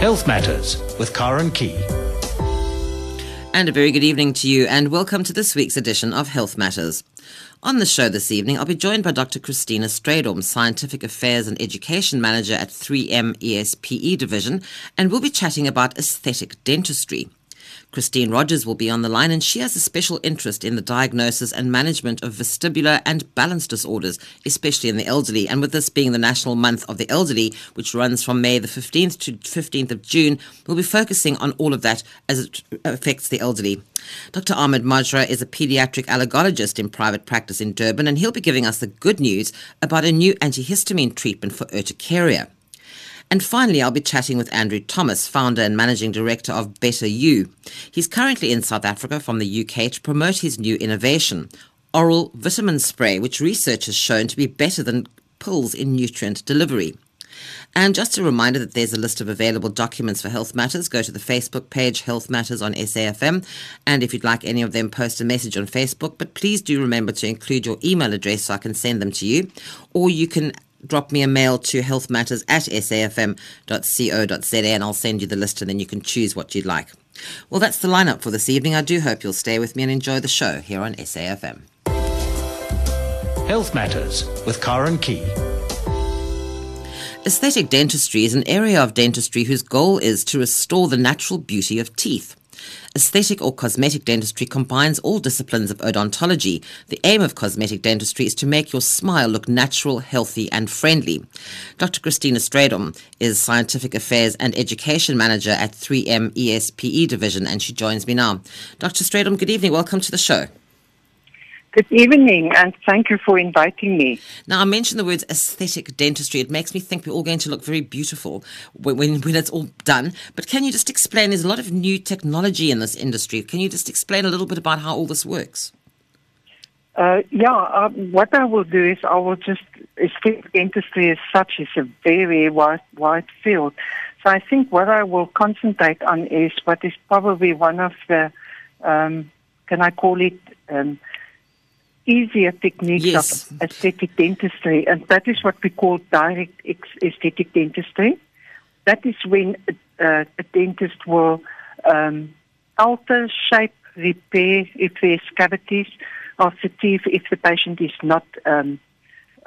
Health Matters with Karen Key. And a very good evening to you, and welcome to this week's edition of Health Matters. On the show this evening, I'll be joined by Dr. Christina Strydom, Scientific Affairs and Education Manager at 3M ESPE Division, and we'll be chatting about aesthetic dentistry. Christine Rogers will be on the line, and she has a special interest in the diagnosis and management of vestibular and balance disorders, especially in the elderly. And with this being the National Month of the Elderly, which runs from May the 15th to 15th of June, we'll be focusing on all of that as it affects the elderly. Dr. Ahmed Manjra is a pediatric allergologist in private practice in Durban, and he'll be giving us the good news about a new antihistamine treatment for urticaria. And finally, I'll be chatting with Andrew Thomas, founder and managing director of BetterYou. He's currently in South Africa from the UK to promote his new innovation, oral vitamin spray, which research has shown to be better than pills in nutrient delivery. And just a reminder that there's a list of available documents for Health Matters. Go to the Facebook page, Health Matters on SAFM. And if you'd like any of them, post a message on Facebook. But please do remember to include your email address so I can send them to you. Or you can drop me a mail to healthmatters at safm.co.za and I'll send you the list and then you can choose what you'd like. Well, that's the lineup for this evening. I do hope you'll stay with me and enjoy the show here on SAFM. Health Matters with Karen Key. Aesthetic dentistry is an area of dentistry whose goal is to restore the natural beauty of teeth. Aesthetic or cosmetic dentistry combines all disciplines of odontology. The aim of cosmetic dentistry is to make your smile look natural, healthy, and friendly. Dr. Christina Strydom is Scientific Affairs and Education Manager at 3M ESPE Division, and she joins me now. Dr. Strydom, good evening. Welcome to the show. Good evening, and thank you for inviting me. Now, I mentioned the words aesthetic dentistry. It makes me think we're all going to look very beautiful when, when, when, it's all done. But can you just explain? There's a lot of new technology in this industry. Can you just explain a little bit about how all this works? Uh, yeah, uh, what I will do is I will just, aesthetic dentistry as such is a very wide, wide field. So I think what I will concentrate on is what is probably one of the, um, can I call it, um, easier techniques yes. of aesthetic dentistry, and that is what we call direct aesthetic dentistry. That is when uh, a dentist will um, alter, shape, repair if there's cavities of the teeth if the patient is not um,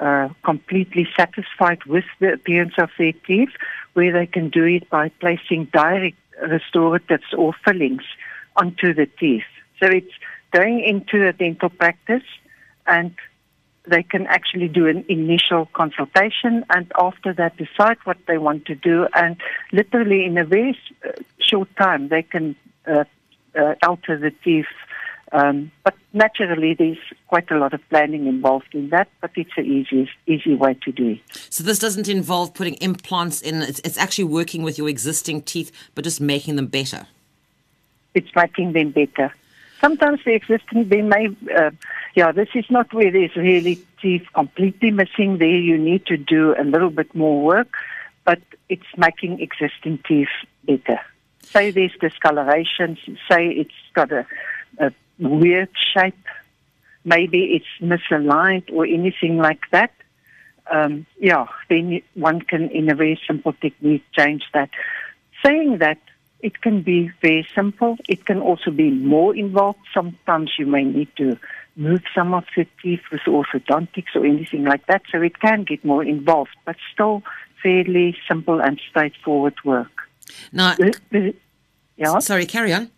uh, completely satisfied with the appearance of their teeth, where they can do it by placing direct restoratives or fillings onto the teeth. So it's going into a dental practice and they can actually do an initial consultation and after that decide what they want to do. And literally in a very uh, short time they can uh, uh, alter the teeth. Um, but naturally there's quite a lot of planning involved in that but it's the easiest easy way to do it. So this doesn't involve putting implants in it's, it's actually working with your existing teeth but just making them better? It's making them better sometimes the existing they may uh, yeah, this is not where there's really teeth completely missing. There you need to do a little bit more work, but it's making existing teeth better. Say there's discoloration, say it's got a, a weird shape, maybe it's misaligned or anything like that. Um, yeah, then one can, in a very simple technique, change that. Saying that, it can be very simple. It can also be more involved. Sometimes you may need to move some of the teeth with orthodontics or anything like that. So it can get more involved, but still fairly simple and straightforward work. Now, yeah. Sorry, carry on.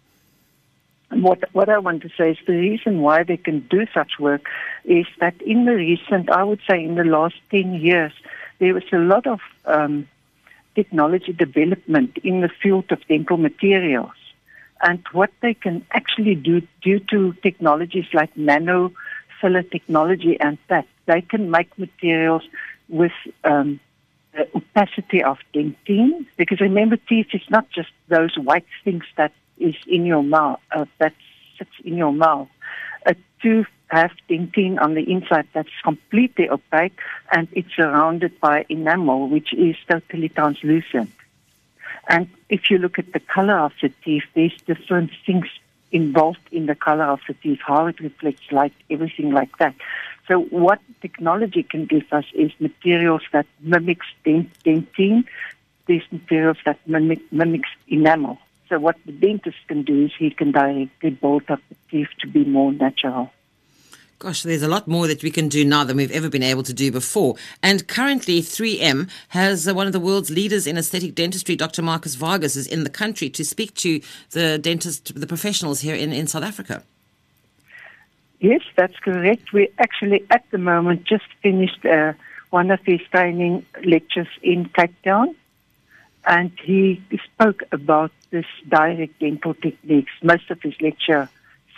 What what I want to say is the reason why they can do such work is that in the recent, I would say, in the last ten years, there was a lot of um, technology development in the field of dental materials. And what they can actually do due to technologies like nano filler technology and that they can make materials with um, the opacity of dentine. Because remember teeth is not just those white things that is in your mouth uh, that sits in your mouth a tooth has dentine on the inside that's completely opaque and it's surrounded by enamel which is totally translucent and if you look at the color of the teeth, there's different things involved in the color of the teeth, how it reflects light, everything like that. So what technology can give us is materials that mimics dentine these materials that mimic, mimics enamel. So what the dentist can do is he can directly build up the teeth to be more natural. Gosh, there's a lot more that we can do now than we've ever been able to do before. And currently, 3M has uh, one of the world's leaders in aesthetic dentistry, Dr. Marcus Vargas, is in the country to speak to the dentist, the professionals here in, in South Africa. Yes, that's correct. We actually, at the moment, just finished uh, one of his training lectures in Cape Town, and he spoke about this direct dental techniques. Most of his lecture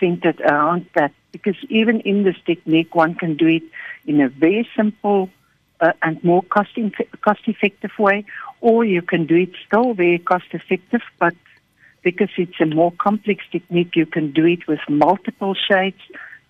centered around that because even in this technique, one can do it in a very simple uh, and more cost cost effective way, or you can do it still very cost effective, but because it's a more complex technique, you can do it with multiple shades.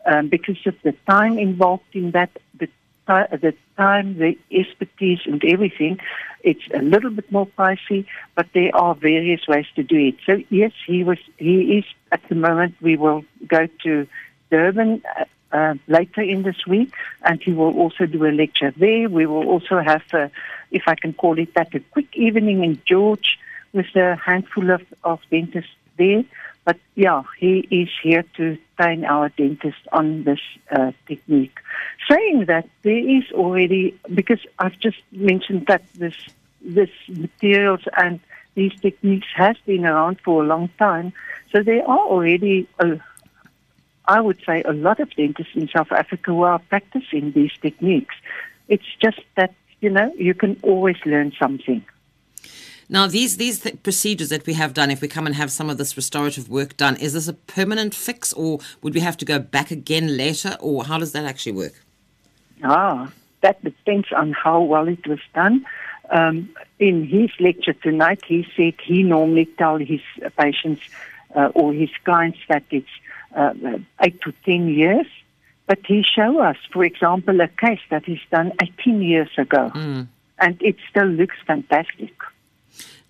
Um, because of the time involved in that, the, the time, the expertise, and everything, it's a little bit more pricey, but there are various ways to do it. So yes, he was. He is at the moment. We will go to Durban uh, uh, later in this week, and he will also do a lecture there. We will also have, a, if I can call it that, a quick evening in George with a handful of, of dentists there. But yeah, he is here to train our dentists on this uh, technique. Saying that, there is already, because I've just mentioned that this, this materials and these techniques has been around for a long time, so there are already a I would say a lot of dentists in South Africa who are practicing these techniques. It's just that, you know, you can always learn something. Now, these these th- procedures that we have done, if we come and have some of this restorative work done, is this a permanent fix, or would we have to go back again later, or how does that actually work? Ah, that depends on how well it was done. Um, in his lecture tonight, he said he normally tells his patients uh, or his clients that it's uh, eight to ten years. But he showed us, for example, a case that he's done 18 years ago, mm. and it still looks fantastic.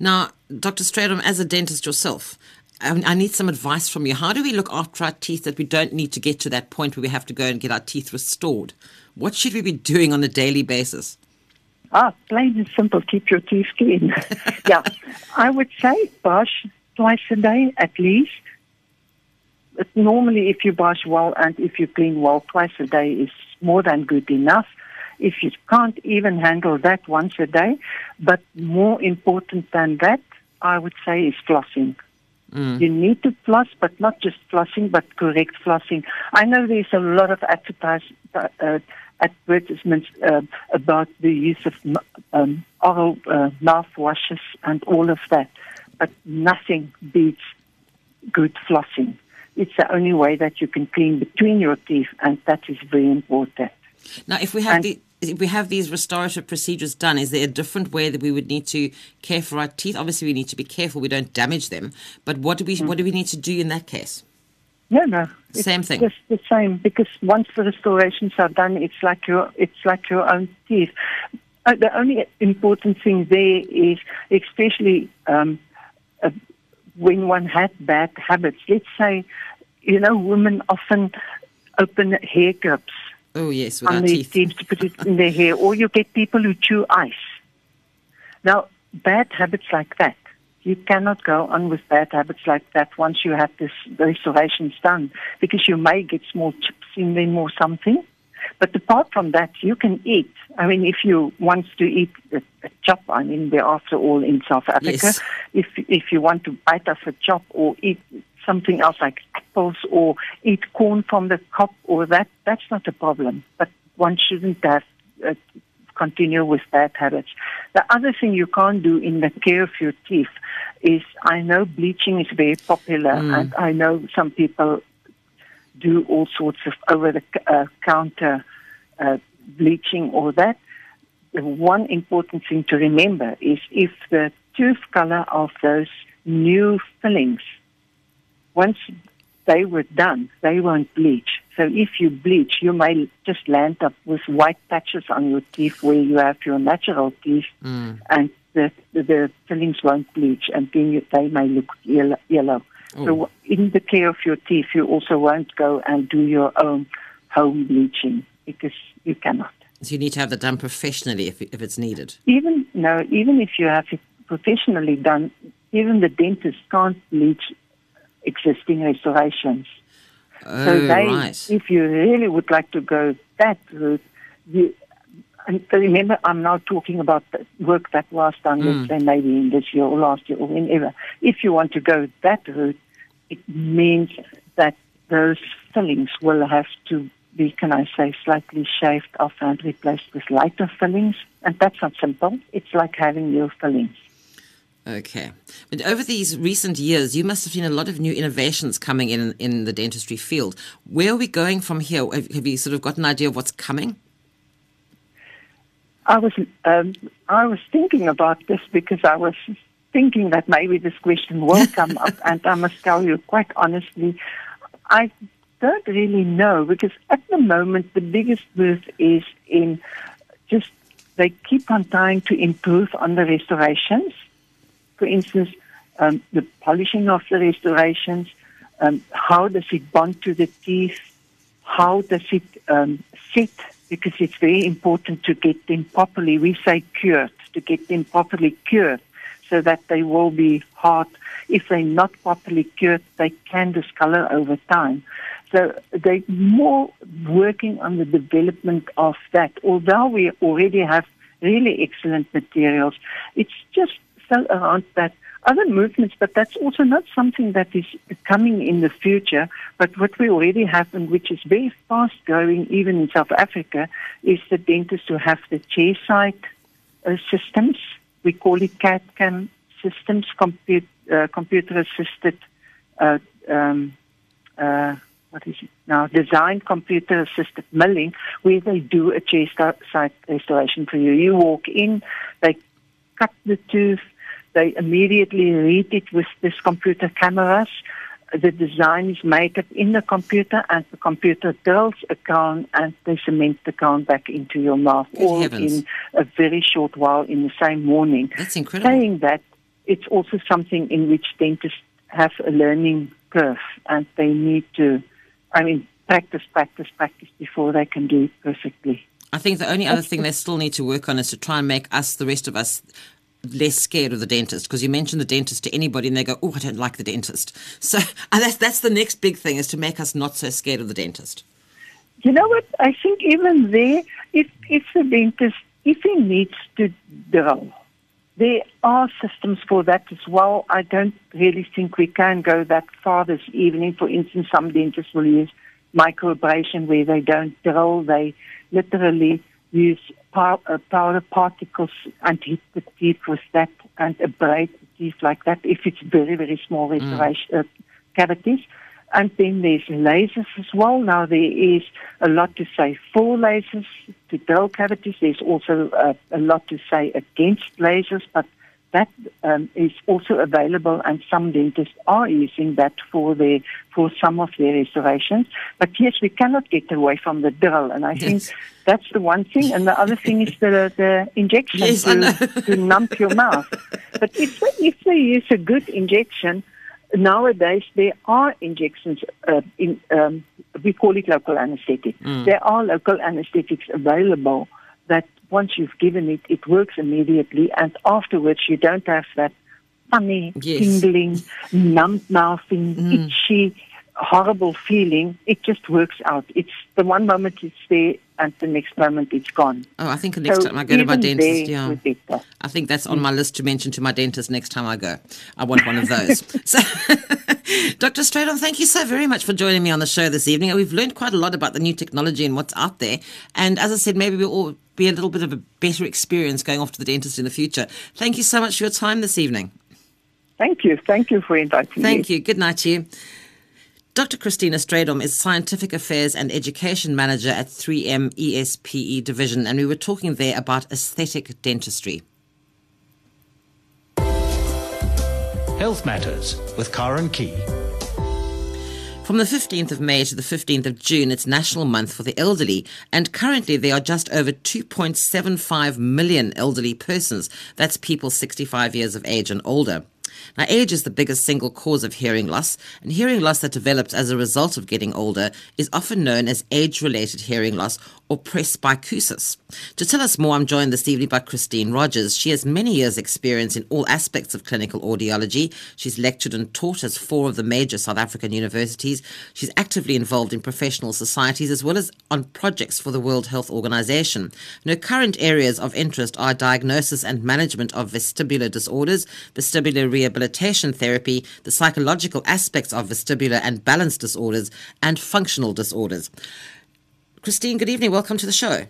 Now, Dr. Strydom, as a dentist yourself, I need some advice from you. How do we look after our teeth that we don't need to get to that point where we have to go and get our teeth restored? What should we be doing on a daily basis? Ah, plain and simple, keep your teeth clean. yeah, I would say brush twice a day at least But normally if you brush well and if you clean well twice a day is more than good enough. If you can't even handle that once a day, but more important than that, I would say is flossing. Mm. You need to floss, but not just flossing, but correct flossing. I know there's a lot of advertise, uh, advertisements uh, about the use of um, oral uh, mouthwashes and all of that, but nothing beats good flossing it's the only way that you can clean between your teeth, and that is very important. Now, if we have and, the if we have these restorative procedures done, is there a different way that we would need to care for our teeth? Obviously, we need to be careful we don't damage them. But what do we mm. what do we need to do in that case? No, no, same thing. Just the same because once the restorations are done, it's like your it's like your own teeth. Uh, the only important thing there is, especially um, uh, when one has bad habits. Let's say you know, women often open hair grips. Oh, yes, on their teeth. teeth to put it in their hair. Or you get people who chew ice. Now, bad habits like that, you cannot go on with bad habits like that once you have this restorations done because you may get small chips in them or something. But apart from that, you can eat. I mean, if you want to eat a, a chop, I mean, we're after all in South Africa. Yes. If if you want to bite off a chop or eat something else like apples or eat corn from the cob or that, that's not a problem. But one shouldn't have uh, continue with bad habits. The other thing you can't do in the care of your teeth is I know bleaching is very popular mm. and I know some people do all sorts of over the uh, counter uh, bleaching or that. The one important thing to remember is if the tooth color of those new fillings once they were done, they won't bleach. So if you bleach, you may just land up with white patches on your teeth where you have your natural teeth, mm. and the, the, the fillings won't bleach, and then you, they may look yellow. yellow. Oh. So in the care of your teeth, you also won't go and do your own home bleaching because you cannot. So you need to have that done professionally if, if it's needed. Even no, even if you have it professionally done, even the dentist can't bleach existing restorations. Oh, so they, right. if you really would like to go that route, you, and remember, I'm now talking about the work that was done, Mm. let's say maybe in this year or last year or whenever. If you want to go that route, it means that those fillings will have to be, can I say, slightly shaved off and replaced with lighter fillings. And that's not simple. It's like having new fillings. Okay. But over these recent years, you must have seen a lot of new innovations coming in in the dentistry field. Where are we going from here? Have, have you sort of got an idea of what's coming? I was um, I was thinking about this because I was thinking that maybe this question will come up, and I must tell you quite honestly, I don't really know because at the moment the biggest move is in just they keep on trying to improve on the restorations. For instance, um, the polishing of the restorations, um, how does it bond to the teeth, how does it um, sit, because it's very important to get them properly. We say cured, to get them properly cured so that they will be hard. If they're not properly cured, they can discolor over time. So they're more working on the development of that. Although we already have really excellent materials, it's just around that other movements, but that's also not something that is coming in the future. But what we already have, and which is very fast growing even in South Africa, is the dentists who have the chairside uh, systems. We call it CAD-CAM systems, compute, uh, computer assisted. Uh, um, uh, what is it now? Design computer assisted milling, where they do a chairside restoration for you. You walk in, they cut the tooth, they immediately read it with this computer cameras. The design is made up in the computer, and the computer drills a crown and they cement the crown back into your mouth, Good all heavens. in a very short while in the same morning. That's incredible. Saying that, it's also something in which dentists have a learning curve, and they need to, I mean, practice, practice, practice before they can do it perfectly. I think the only other thing they still need to work on is to try and make us, the rest of us, less scared of the dentist because you mention the dentist to anybody and they go, "Oh, I don't like the dentist." So that's that's the next big thing is to make us not so scared of the dentist. You know what? I think even there, if if the dentist, if he needs to drill, there are systems for that as well. I don't really think we can go that far this evening. For instance, some dentists will use microabrasion where they don't drill; they literally use pow- uh, powder particles and hit the teeth with that and abrade the teeth like that. If it's very very small restoration uh, cavities. And then there's lasers as well. Now there is a lot to say for lasers to drill cavities. There's also uh, a lot to say against lasers, but that um, is also available, and some dentists are using that for their for some of their restorations. But yes, we cannot get away from the drill, and I think that's the one thing. And the other thing is the the injection Yes, to, to numb your mouth. But if if they use a good injection, nowadays there are injections. Uh, in um, we call it local anesthetic. There are local anesthetics available that once you've given it, it works immediately, and afterwards you don't have that funny, Yes. tingling, numb mouthing, mm. itchy, horrible feeling. It just works out. It's the one moment it's there, and the next moment it's gone. Oh, I think the next So time I go to my dentist, yeah. would be better. I think that's on my list to mention to my dentist next time I go. I want one of those. so, Dr. Strydom, thank you so very much for joining me on the show this evening. We've learned quite a lot about the new technology and what's out there. And as I said, maybe we'll all be a little bit of a better experience going off to the dentist in the future. Thank you so much for your time this evening. Thank you. Thank you for inviting me. Thank you. Good night to you. Dr. Christina Strydom is Scientific Affairs and Education Manager at 3M ESPE Division, and we were talking there about aesthetic dentistry. Health Matters with Karen Key. From the 15th of May to the 15th of June, it's National Month for the Elderly, and currently there are just over 2.75 million elderly persons. That's people 65 years of age and older. Now, age is the biggest single cause of hearing loss, and hearing loss that develops as a result of getting older is often known as age related hearing loss or presbycusis. To tell us more, I'm joined this evening by Christine Rogers. She has many years' experience in all aspects of clinical audiology. She's lectured and taught at four of the major South African universities. She's actively involved in professional societies as well as on projects for the World Health Organization. And her current areas of interest are diagnosis and management of vestibular disorders, vestibular rehabilitation therapy, the psychological aspects of vestibular and balance disorders, and functional disorders. Christine, good evening. Welcome to the show.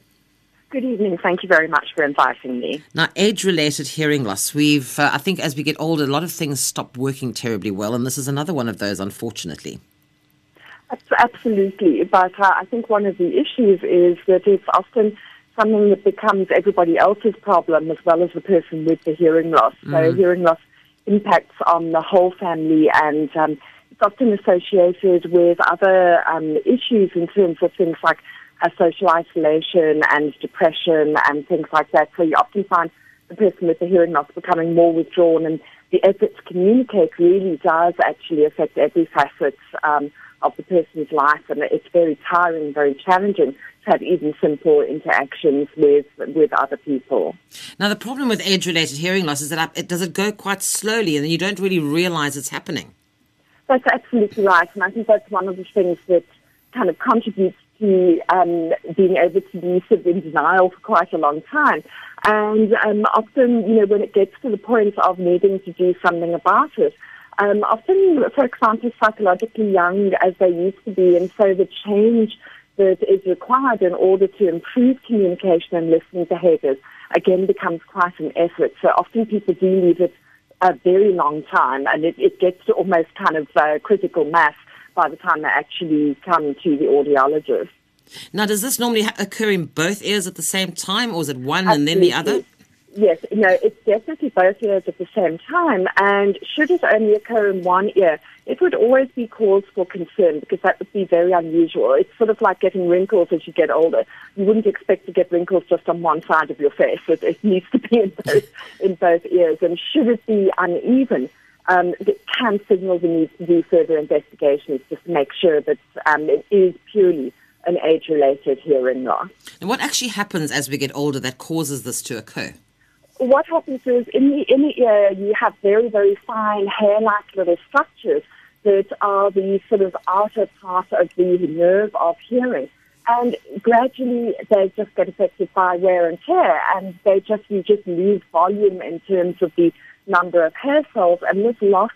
Good evening. Thank you very much for inviting me. Now, age related hearing loss. We've, uh, I think, as we get older, a lot of things stop working terribly well, and this is another one of those, unfortunately. Absolutely. But uh, I think one of the issues is that it's often something that becomes everybody else's problem as well as the person with the hearing loss. Mm. So, hearing loss impacts on the whole family and um, it's often associated with other um, issues in terms of things like uh, social isolation and depression and things like that. So you often find the person with the hearing loss becoming more withdrawn and the effort to communicate really does actually affect every facet um, of the person's life and it's very tiring, very challenging to have even simple interactions with with other people. Now the problem with age-related hearing loss is that it does it go quite slowly and you don't really realize it's happening. That's absolutely right and I think that's one of the things that kind of contributes to um, being able to be sort of in denial for quite a long time. And um, often, you know, when it gets to the point of needing to do something about it, um, often, for example, psychologically young as they used to be, and so the change that is required in order to improve communication and listening behaviors again becomes quite an effort. So often people do leave it a very long time, and it, it gets to almost kind of uh, critical mass by the time they actually come to the audiologist. Now, does this normally occur in both ears at the same time, or is it one Absolutely. and then the other? Yes, no, it's definitely both ears at the same time. And should it only occur in one ear, it would always be cause for concern because that would be very unusual. It's sort of like getting wrinkles as you get older. You wouldn't expect to get wrinkles just on one side of your face. It, it needs to be in both, in both ears. And should it be uneven, um, it can signal the need to do further investigations just to make sure that um, it is purely an age-related hearing loss. And what actually happens as we get older that causes this to occur? What happens is in the inner ear you have very, very fine hair-like little structures that are the sort of outer part of the nerve of hearing. And gradually they just get affected by wear and tear and they just, you just lose volume in terms of the number of hair cells, and this loss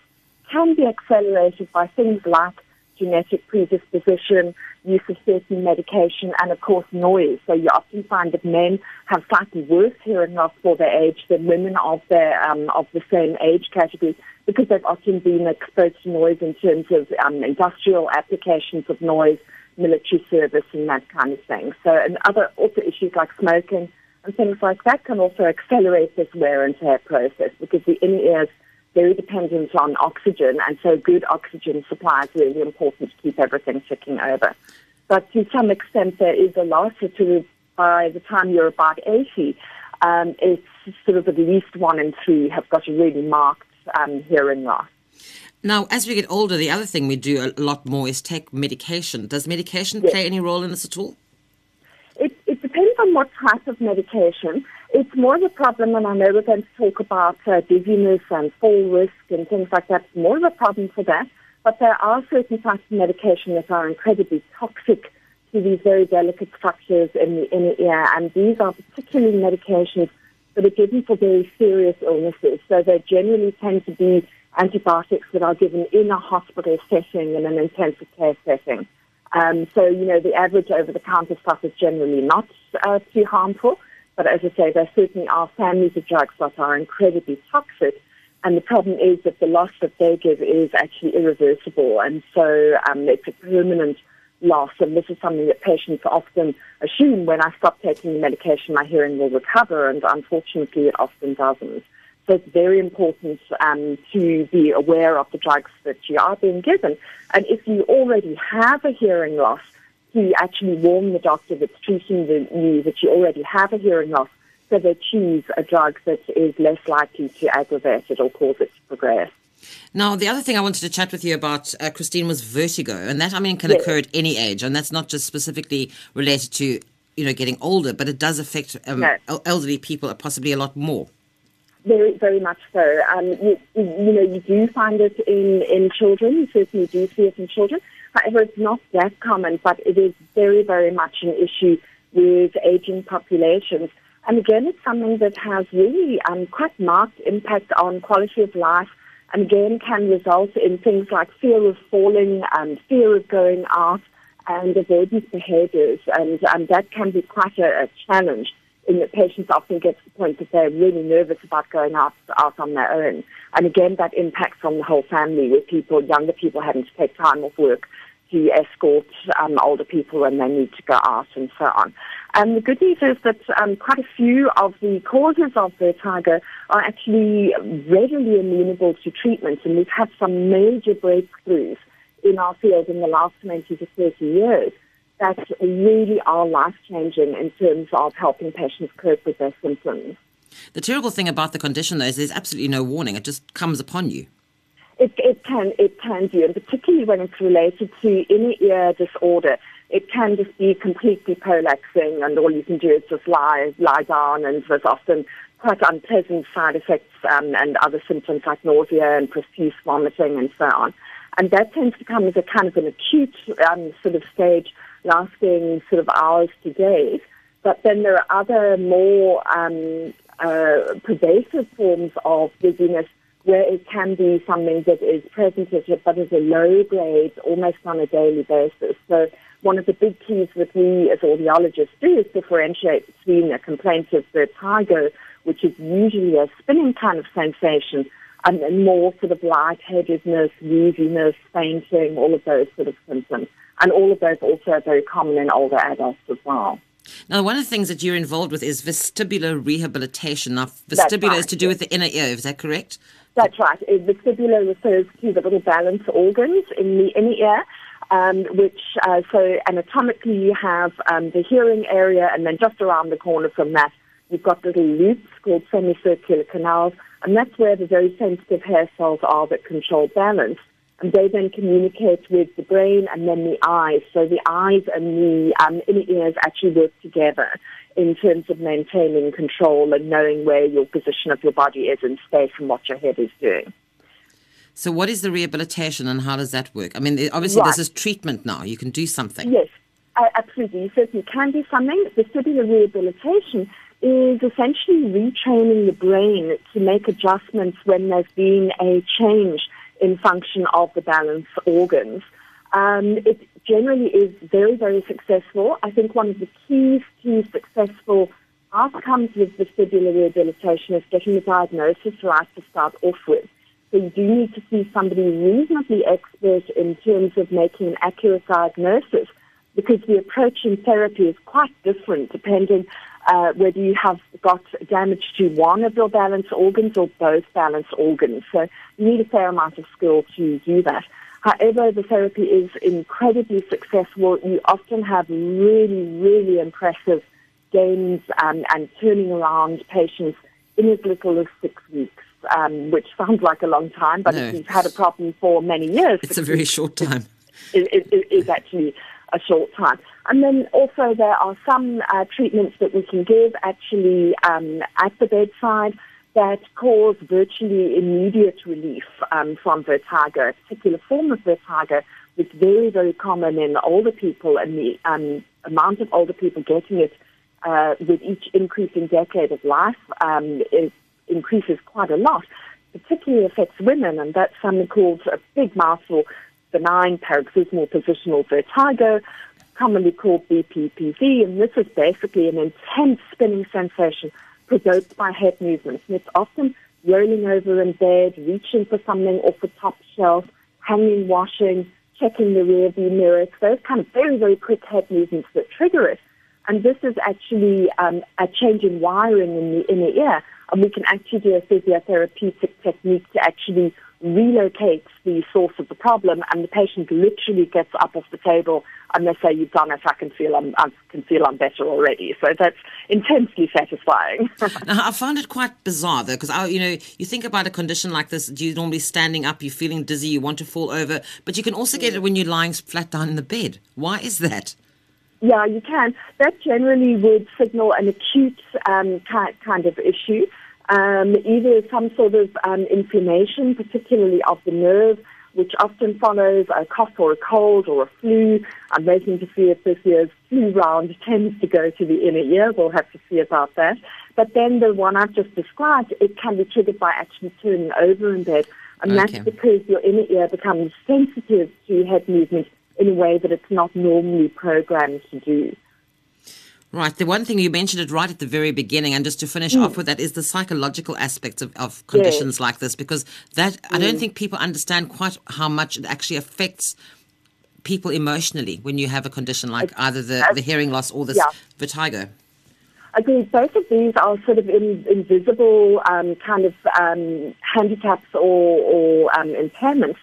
can be accelerated by things like genetic predisposition, use of certain medication, and of course noise. So you often find that men have slightly worse hearing loss for their age than women of their um, of the same age category because they've often been exposed to noise in terms of um, industrial applications of noise, military service, and that kind of thing. So and other also issues like smoking and things like that can also accelerate this wear and tear process because the inner ear is very dependent on oxygen, and so good oxygen supply is really important to keep everything ticking over. But to some extent, there is a loss. So by the time you're about 80, um, it's sort of at least one in three have got a really marked um, hearing loss. Now, as we get older, the other thing we do a lot more is take medication. Does medication yes. play any role in this at all? It, it depends on what type of medication. It's more of a problem, and I know we're going to talk about uh, dizziness and fall risk and things like that. It's more of a problem for that. But there are certain types of medication that are incredibly toxic to these very delicate structures in the inner ear, and these are particularly medications that are given for very serious illnesses. So they generally tend to be antibiotics that are given in a hospital setting in an intensive care setting. Um, so, you know, the average over-the-counter stuff is generally not uh, too harmful. But as I say, there certainly are families of drugs that are incredibly toxic. And the problem is that the loss that they give is actually irreversible. And so um, it's a permanent loss. And this is something that patients often assume when I stop taking the medication, my hearing will recover. And unfortunately, it often doesn't. So it's very important um, to be aware of the drugs that you are being given. And if you already have a hearing loss, to actually warn the doctor that's treating the, you that you already have a hearing loss so they choose a drug that is less likely to aggravate it or cause it to progress. Now, the other thing I wanted to chat with you about, uh, Christine, was vertigo, and that I mean can Yes. occur at any age, and that's not just specifically related to you know getting older, but it does affect um, No. elderly people possibly a lot more. Very, very much so. Um, you, you know, you do find it in, in children. You certainly do see it in children. However, it's not that common, but it is very, very much an issue with aging populations. And again, it's something that has really um, quite marked impact on quality of life and again can result in things like fear of falling, um, fear of going out, and avoidance behaviors. And um, that can be quite a, a challenge in that patients often get to the point that they're really nervous about going out, out on their own. And again, that impacts on the whole family with people, younger people having to take time off work to escort um, older people when they need to go out and so on. And the good news is that um, quite a few of the causes of vertigo are actually readily amenable to treatment, and we've had some major breakthroughs in our field in the last 20 to 30 years that really are life-changing in terms of helping patients cope with their symptoms. The terrible thing about the condition, though, is there's absolutely no warning; it just comes upon you. It, it can it can do, and particularly when it's related to inner ear disorder, it can just be completely prolapsing, and all you can do is just lie lie down, and there's often quite unpleasant side effects um, and other symptoms like nausea and profuse vomiting and so on. And that tends to come as a kind of an acute um, sort of stage, lasting sort of hours to days. But then there are other more um, uh, pervasive forms of dizziness where it can be something that is present but is a low grade, almost on a daily basis. So one of the big keys that we as audiologists do is differentiate between a complaint of vertigo, which is usually a spinning kind of sensation, and then more sort of lightheadedness, wooziness, fainting, all of those sort of symptoms. And all of those also are very common in older adults as well. Now, one of the things that you're involved with is vestibular rehabilitation. Now, vestibular is to do with the inner ear. Is that correct? That's right. Uh, Vestibular refers to the little balance organs in the inner ear, um, which, uh, so anatomically you have um, the hearing area, and then just around the corner from that, you've got little loops called semicircular canals, and that's where the very sensitive hair cells are that control balance. And they then communicate with the brain and then the eyes. So the eyes and the um, inner ears actually work together in terms of maintaining control and knowing where your position of your body is in space and what your head is doing. So, what is the rehabilitation and how does that work? I mean, obviously, Right. this is treatment now. You can do something. Yes, uh, absolutely. You certainly can do something. Vestibular rehabilitation is essentially retraining the brain to make adjustments when there's been a change in function of the balance organs. Um, it generally is very, very successful. I think one of the keys to successful outcomes with vestibular rehabilitation is getting the diagnosis right to start off with. So you do need to see somebody reasonably expert in terms of making an accurate diagnosis because the approach in therapy is quite different depending uh, whether you have got damage to one of your balance organs or both balance organs. So you need a fair amount of skill to do that. However, the therapy is incredibly successful. You often have really, really impressive gains um, and turning around patients in as little as six weeks, um, which sounds like a long time, but No. if you've had a problem for many years, It's a very short time. is, is, is actually a short time. And then also there are some uh, treatments that we can give actually um, at the bedside that cause virtually immediate relief um, from vertigo. A particular form of vertigo is very, very common in older people, and the um, amount of older people getting it uh, with each increasing decade of life um, increases quite a lot. Particularly affects women, and that's something called a big mouthful, benign paroxysmal positional vertigo, commonly called BPPV, and this is basically an intense spinning sensation provoked by head movements. And it's often rolling over in bed, reaching for something off the top shelf, hanging, washing, checking the rearview mirror. It's those kind of very, very quick head movements that trigger it. And this is actually um, a change in wiring in the inner ear. And we can actually do a physiotherapeutic technique to actually relocates the source of the problem, and the patient literally gets up off the table and they say, "You've done it. I can feel I'm, I can feel I'm better already." So that's intensely satisfying. now, I find it quite bizarre though, because you know, you think about a condition like this. You're normally standing up, you're feeling dizzy, you want to fall over, but you can also get it when you're lying flat down in the bed. Why is that? Yeah, you can. That generally would signal an acute um, kind of issue um, either some sort of um, inflammation, particularly of the nerve, which often follows a cough or a cold or a flu. I'm waiting to see if this year's flu round tends to go to the inner ear. We'll have to see about that. But then the one I've just described, it can be triggered by actually turning over in bed. And okay. that's because your inner ear becomes sensitive to head movement in a way that it's not normally programmed to do. Right. The one thing you mentioned it right at the very beginning, and just to finish mm. off with that, is the psychological aspects of, of conditions like this, because that mm. I don't mm. think people understand quite how much it actually affects people emotionally when you have a condition like either the, the hearing loss or this yeah. vertigo. I both of these are sort of in, invisible um, kind of um, handicaps or, or um, impairments.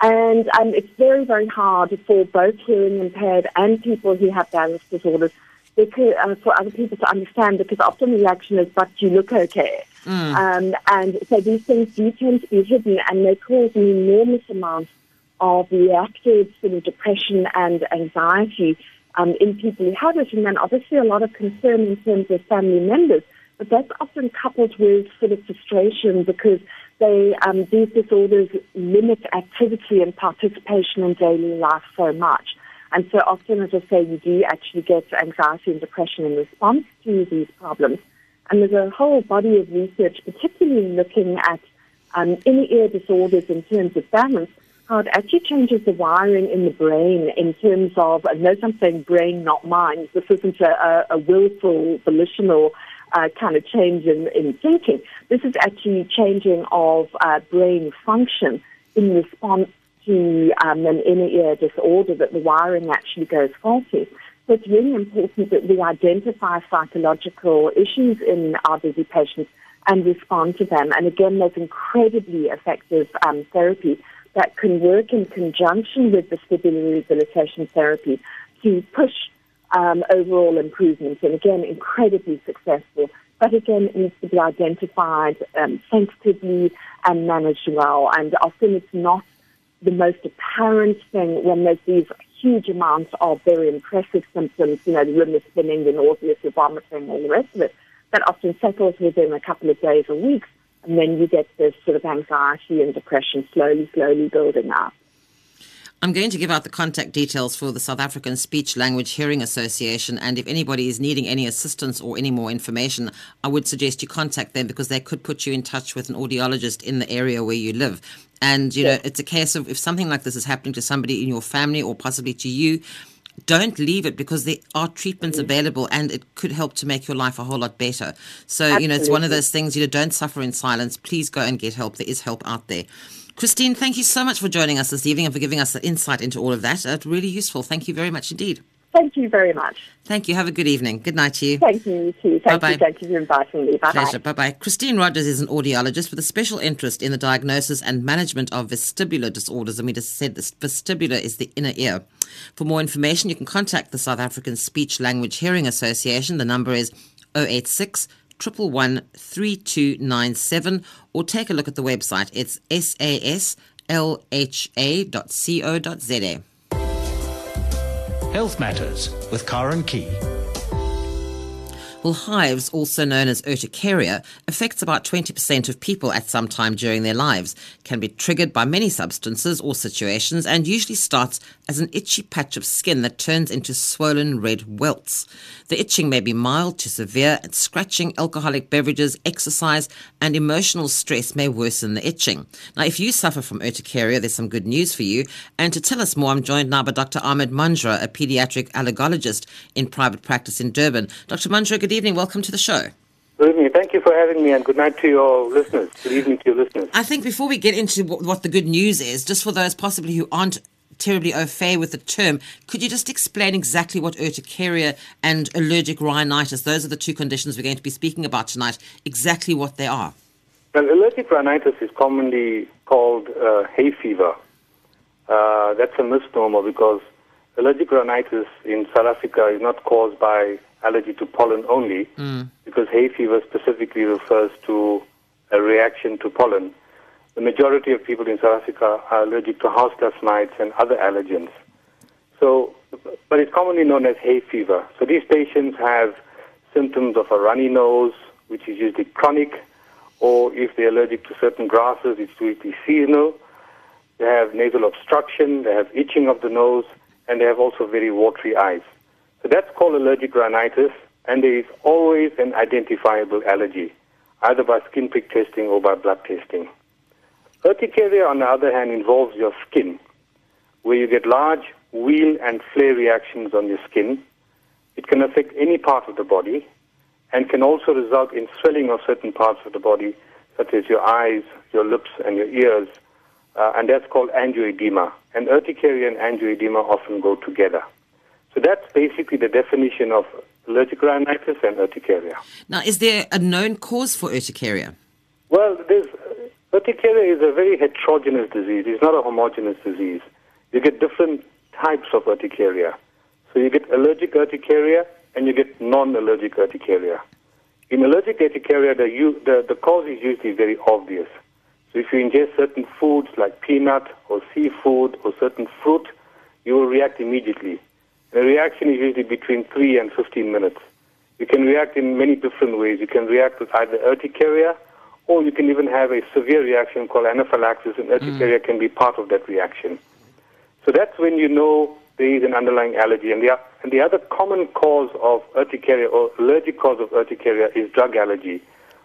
And um, it's very, very hard for both hearing impaired and people who have balance disorders because, uh, for other people to understand because often the reaction is, but you look okay. Mm. Um, and so these things do tend to be hidden and they cause an enormous amount of reactive sort of depression and anxiety um, in people who have it. And then obviously a lot of concern in terms of family members. But that's often coupled with sort of frustration because they um, these disorders limit activity and participation in daily life so much. And so often, as I say, you do actually get anxiety and depression in response to these problems. And there's a whole body of research, particularly looking at um, inner ear disorders in terms of balance, how it actually changes the wiring in the brain in terms of, and notice I'm saying brain, not mind. This isn't a, a willful, volitional uh, kind of change in, in thinking. This is actually changing of uh, brain function in response to um, an inner ear disorder that the wiring actually goes faulty. So it's really important that we identify psychological issues in our busy patients and respond to them. And again, there's incredibly effective um, therapy that can work in conjunction with the vestibular rehabilitation therapy to push um, overall improvements. And again, incredibly successful. But again, it needs to be identified um, sensitively and managed well. And often it's not the most apparent thing when there's these huge amounts of very impressive symptoms, you know, the limb is spinning, the nausea, the vomiting, all the rest of it, that often settles within a couple of days or weeks, and then you get this sort of anxiety and depression slowly, slowly building up. I'm going to give out the contact details for the South African Speech Language Hearing Association. And if anybody is needing any assistance or any more information, I would suggest you contact them because they could put you in touch with an audiologist in the area where you live. And, you know, it's a case of if something like this is happening to somebody in your family or possibly to you, don't leave it because there are treatments mm. available and it could help to make your life a whole lot better. So, Absolutely. you know, it's one of those things, you know, don't suffer in silence. Please go and get help. There is help out there. Christine, thank you so much for joining us this evening and for giving us the insight into all of that. It's really useful. Thank you very much indeed. Thank you very much. Thank you. Have a good evening. Good night to you. Thank you, too. Thank Bye-bye. you. Thank you for inviting me. Bye Pleasure. Bye bye. Christine Rogers is an audiologist with a special interest in the diagnosis and management of vestibular disorders. And we just said this vestibular is the inner ear. For more information, you can contact the South African Speech Language Hearing Association. The number is 086 111 or take a look at the website. It's saslha.co.za. Health Matters with Karen Key. Well, hives, also known as urticaria, affects about 20% of people at some time during their lives, can be triggered by many substances or situations, and usually starts as an itchy patch of skin that turns into swollen red welts. The itching may be mild to severe, and scratching, alcoholic beverages, exercise, and emotional stress may worsen the itching. Now, if you suffer from urticaria, there's some good news for you. And to tell us more, I'm joined now by Dr. Ahmed Manjra, a pediatric allergologist in private practice in Durban. Dr. Manjra, good evening. Welcome to the show. Good evening. Thank you for having me, and good night to your listeners. Good evening to your listeners. I think before we get into what the good news is, just for those possibly who aren't terribly au fait with the term. Could you just explain exactly what urticaria and allergic rhinitis, those are the two conditions we're going to be speaking about tonight, exactly what they are? Well, allergic rhinitis is commonly called uh, hay fever. Uh, that's a misnomer because allergic rhinitis in South Africa is not caused by allergy to pollen only, Mm. because hay fever specifically refers to a reaction to pollen. The majority of people in South Africa are allergic to house dust mites and other allergens. So, but it's commonly known as hay fever. So these patients have symptoms of a runny nose, which is usually chronic, or if they're allergic to certain grasses, it's usually seasonal. They have nasal obstruction, they have itching of the nose, and they have also very watery eyes. So that's called allergic rhinitis, and there is always an identifiable allergy, either by skin prick testing or by blood testing. Urticaria, on the other hand, involves your skin, where you get large wheal and flare reactions on your skin. It can affect any part of the body and can also result in swelling of certain parts of the body, such as your eyes, your lips, and your ears, uh, and that's called angioedema. And urticaria and angioedema often go together. So that's basically the definition of allergic rhinitis and urticaria. Now, is there a known cause for urticaria? Well, there's, urticaria is a very heterogeneous disease. It's not a homogeneous disease. You get different types of urticaria. So you get allergic urticaria and you get non-allergic urticaria. In allergic urticaria, the, u- the, the cause is usually very obvious. So if you ingest certain foods like peanut or seafood or certain fruit, you will react immediately. The reaction is usually between 3 and 15 minutes. You can react in many different ways. You can react with either urticaria or you can even have a severe reaction called anaphylaxis, and urticaria mm. can be part of that reaction. So that's when you know there is an underlying allergy. And the, and the other common cause of urticaria or allergic cause of urticaria is drug allergy.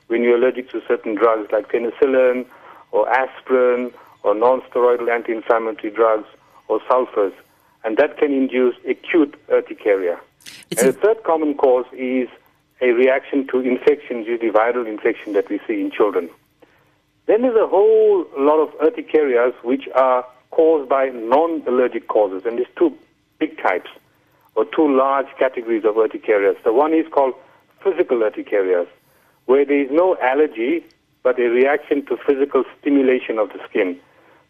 When you're allergic to certain drugs like penicillin or aspirin or non-steroidal anti-inflammatory drugs or sulfas. And that can induce acute urticaria. It's and a- the third common cause is a reaction to infections, usually viral infection that we see in children. Then there's a whole lot of urticarias which are caused by non-allergic causes, and there's two big types, or two large categories of urticarias. The one is called physical urticarias, where there is no allergy, but a reaction to physical stimulation of the skin.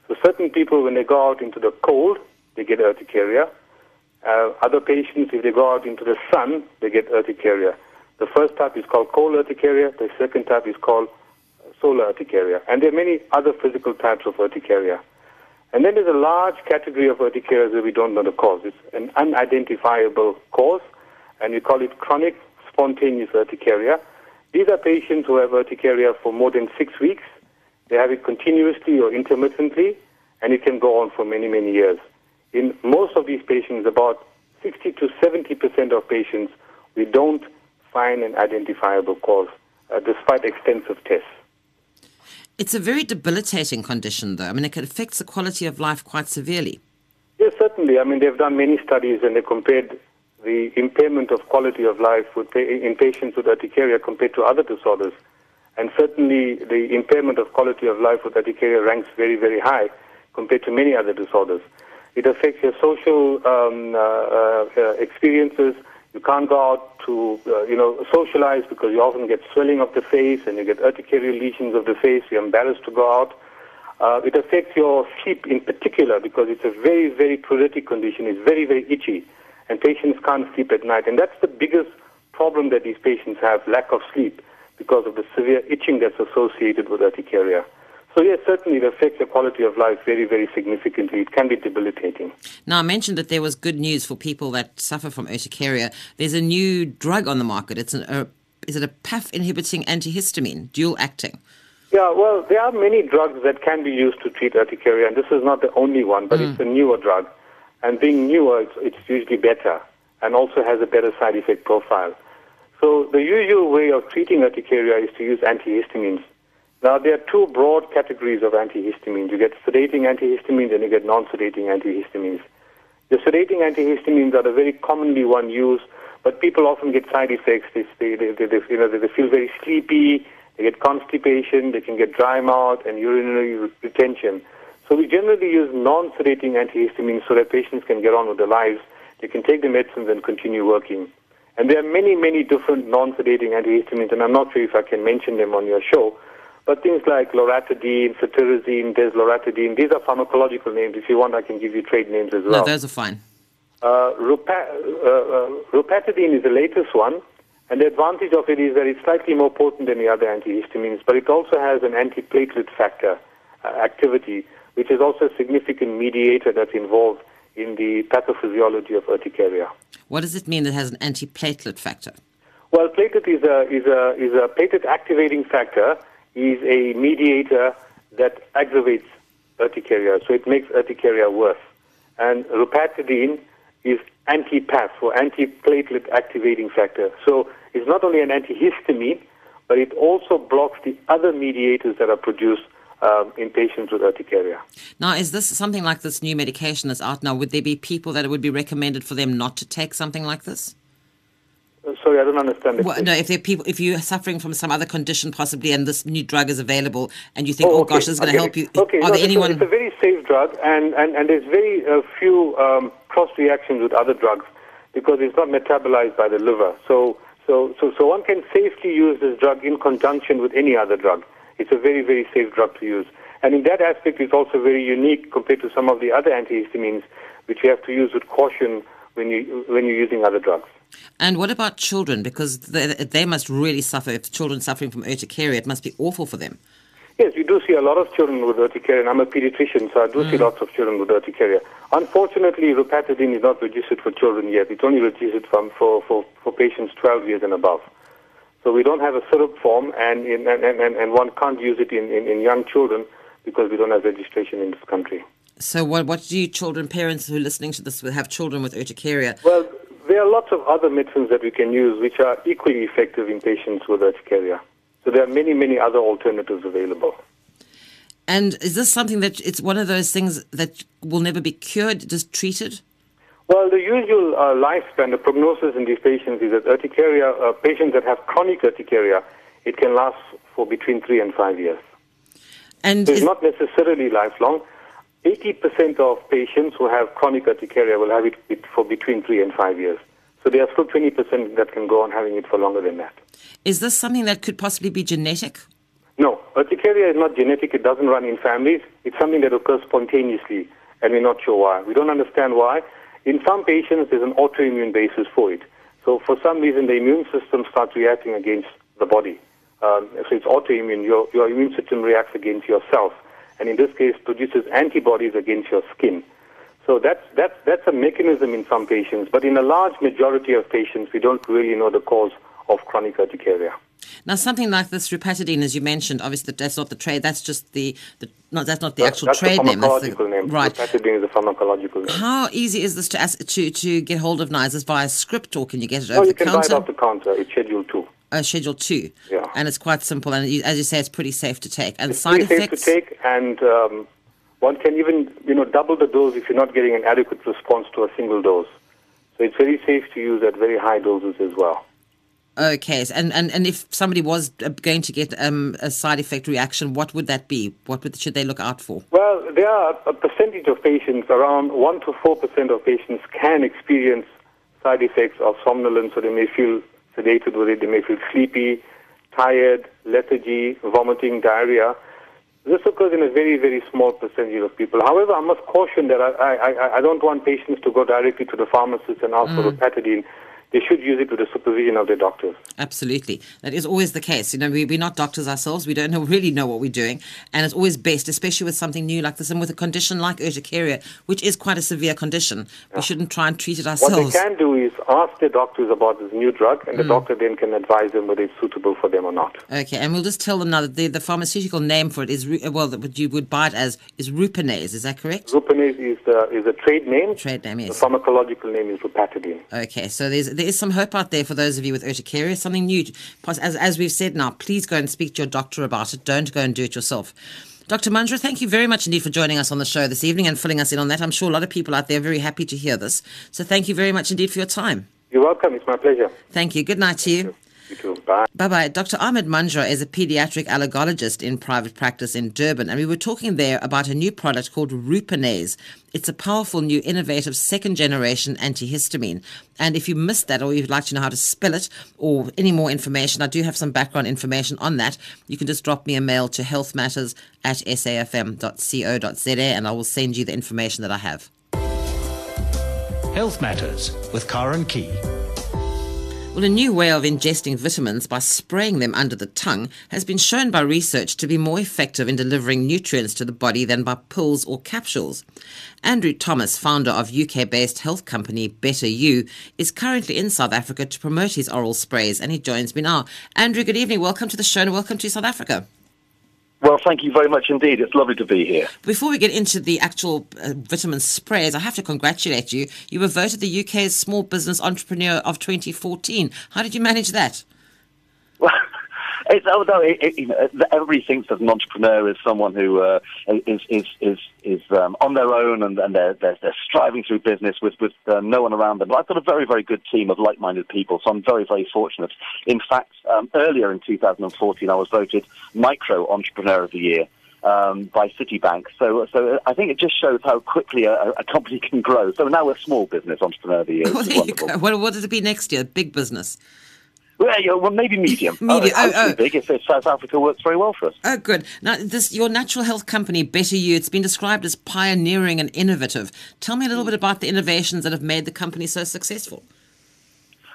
So certain people, when they go out into the cold, they get urticaria. Uh, other patients, if they go out into the sun, they get urticaria. The first type is called cold urticaria. The second type is called solar urticaria. And there are many other physical types of urticaria. And then there's a large category of urticaria that we don't know the cause. It's an unidentifiable cause, and we call it chronic spontaneous urticaria. These are patients who have urticaria for more than six weeks. They have it continuously or intermittently, and it can go on for many, many years. In most of these patients, about 60 to 70 percent of patients, we don't find an identifiable cause, uh, despite extensive tests. It's a very debilitating condition, though. I mean, it affects the quality of life quite severely. Yes, certainly. I mean, they've done many studies and they compared the impairment of quality of life with in patients with urticaria compared to other disorders. And certainly the impairment of quality of life with urticaria ranks very, very high compared to many other disorders. It affects your social um, uh, uh, uh, experiences. You can't go out to, uh, you know, socialize because you often get swelling of the face and you get urticaria lesions of the face. You're embarrassed to go out. Uh, it affects your sleep in particular because it's a very, very pruritic condition. It's very, very itchy, and patients can't sleep at night. And that's the biggest problem that these patients have, lack of sleep, because of the severe itching that's associated with urticaria. So yes, certainly it affects the quality of life very, very significantly. It can be debilitating. Now, I mentioned that there was good news for people that suffer from urticaria. There's a new drug on the market. It's an, a, is it a PAF inhibiting antihistamine, dual acting? Yeah, well, there are many drugs that can be used to treat urticaria, and this is not the only one, but it's mm. a newer drug. And being newer, it's, it's usually better and also has a better side effect profile. So the usual way of treating urticaria is to use antihistamines. Now, there are two broad categories of antihistamines. You get sedating antihistamines and you get non-sedating antihistamines. The sedating antihistamines are the very commonly one used, but people often get side effects. They, they, they, they, you know, they feel very sleepy, they get constipation, they can get dry mouth and urinary retention. So we generally use non-sedating antihistamines so that patients can get on with their lives. They can take the medicines and continue working. And there are many, many different non-sedating antihistamines, and I'm not sure if I can mention them on your show. But things like loratadine, cetirizine, desloratadine, these are pharmacological names. If you want, I can give you trade names as well. No, those are fine. Uh, rupa- uh, uh, rupatadine is the latest one, and the advantage of it is that it's slightly more potent than the other antihistamines, but it also has an antiplatelet factor uh, activity, which is also a significant mediator that's involved in the pathophysiology of urticaria. What does it mean that it has an antiplatelet factor? Well, platelet is a is a is a platelet activating factor. Is a mediator that aggravates urticaria, so it makes urticaria worse. And rupatadine is anti-PAF or anti-platelet activating factor. So it's not only an antihistamine, but it also blocks the other mediators that are produced um, in patients with urticaria. Now, is this something like this new medication that's out now? Would there be people that it would be recommended for them not to take something like this? Sorry, I don't understand the Well, no, if people, if you're suffering from some other condition possibly, and this new drug is available, and you think, oh, okay, gosh, this is going to help you, Okay, are no, there it's a- anyone? It's a very safe drug, and, and, and there's very uh, few um, cross reactions with other drugs because it's not metabolized by the liver. So, so, so, so one can safely use this drug in conjunction with any other drug. It's a very, very safe drug to use. And in that aspect, it's also very unique compared to some of the other antihistamines, which you have to use with caution when, you, when you're using other drugs. And what about children? Because they, they must really suffer. If children suffering from urticaria, it must be awful for them. Yes, we do see a lot of children with urticaria, and I'm a pediatrician, so I do see mm. lots of children with urticaria. Unfortunately, rupatadine is not registered for children yet. It's only registered from, for, for, for patients 12 years and above. So we don't have a syrup form, and, in, and, and, and- one can't use it in, in, in young children because we don't have registration in this country. So, what, what do you children, parents who are listening to this, will have children with urticaria? Well, there are lots of other medicines that we can use which are equally effective in patients with urticaria. So there are many, many other alternatives available. And is this something that it's one of those things that will never be cured, just treated? Well, the usual uh, lifespan, the prognosis in these patients is that urticaria, uh, patients that have chronic urticaria, it can last for between three and five years. And So it's not necessarily lifelong. 80% of patients who have chronic urticaria will have it for between three and five years. So there are still 20% that can go on having it for longer than that. is this something that could possibly be genetic? No, urticaria is not genetic. It doesn't run in families. It's something that occurs spontaneously, and we're not sure why. We don't understand why. In some patients, there's an autoimmune basis for it. So for some reason, the immune system starts reacting against the body. Um, so it's autoimmune. Your, your immune system reacts against yourself, and in this case, produces antibodies against your skin. So that's, that's, that's a mechanism in some patients, but in a large majority of patients, we don't really know the cause of chronic urticaria. Now, something like this rupatadine, as you mentioned, obviously that's not the trade. That's just the, the not that's not the actual that's trade the name. That's the, pharmacological name. right. Rupatadine is a pharmacological name. How easy is this to ask, to to get hold of now? Is this via script or can you get it Oh, over you the can buy it counter? off the counter. It's Schedule 2. Uh, schedule two. Yeah. And it's quite simple, and as you say, it's pretty safe to take. And It's side effects. safe to take, and um, one can even, you know, double the dose if you're not getting an adequate response to a single dose. So it's very safe to use at very high doses as well. Okay, and, and and if somebody was uh, going to get um, a side effect reaction, what would that be? What would, should they look out for? Well, there are a percentage of patients, around 1 to 4% of patients can experience side effects of somnolence, so they may feel sedated with it, they may feel sleepy, tired, lethargy, vomiting, diarrhea. This occurs in a very, very small percentage of people. However, I must caution that I, I, I- don't want patients to go directly to the pharmacist and ask for hmm. rupatadine. They should use it with the supervision of their doctors. Absolutely, that is always the case. You know, we, we're not doctors ourselves. We don't know, really know what we're doing, and it's always best, especially with something new like this, and with a condition like urticaria, which is quite a severe condition. We shouldn't try and treat it ourselves. What they can do is ask their doctors about this new drug, and the mm. doctor then can advise them whether it's suitable for them or not. Okay, and we'll just tell them now that the, the pharmaceutical name for it is well, that you would buy it as is Rupanase. Is that correct? Rupanase is, the, is a trade name. Trade name, The pharmacological name is rupatadine. Okay, so there's there is some hope out there for those of you with urticaria, something new. As, as we've said now, please go and speak to your doctor about it. Don't go and do it yourself. Dr. Manjra, thank you very much indeed for joining us on the show this evening and filling us in on that. I'm sure a lot of people out there are very happy to hear this. So thank you very much indeed for your time. You're welcome. It's my pleasure. Thank you. Good night to you. You too. Bye. Bye bye. Dr. Ahmed Manjra is a pediatric allergologist in private practice in Durban, and we were talking there about a new product called Rupanase. It's a powerful, new, innovative second generation antihistamine. And if you missed that or you'd like to know how to spell it or any more information, I do have some background information on that. You can just drop me a mail to healthmatters at safm.co.za and I will send you the information that I have. Health Matters with Karen Key. Well, a new way of ingesting vitamins by spraying them under the tongue has been shown by research to be more effective in delivering nutrients to the body than by pills or capsules. Andrew Thomas, founder of UK based health company BetterYou, is currently in South Africa to promote his oral sprays and he joins me now. Andrew, good evening. Welcome to the show and welcome to South Africa. Well, thank you very much indeed. It's lovely to be here. Before we get into the actual uh, vitamin sprays, I have to congratulate you. You were voted the UK's Small Business Entrepreneur of 2014. How did you manage that? Well, it's, although it, it, you know, everybody thinks that an entrepreneur is someone who uh, is is is, is um, on their own and, and they're, they're, they're striving through business with with uh, no one around them. But I've got a very very good team of like-minded people, so I'm very very fortunate. In fact, um, earlier in 2014, I was voted Micro Entrepreneur of the Year. Um, by Citibank. So, so I think it just shows how quickly a, a company can grow. So now we're small business entrepreneur of the year. Well. Well, what does it be next year? Big business. Well, yeah, well, maybe medium. medium. Oh, oh, oh. big if South Africa works very well for us. Oh, good. Now, this your natural health company, BetterYou, it's been described as pioneering and innovative. Tell me a little bit about the innovations that have made the company so successful.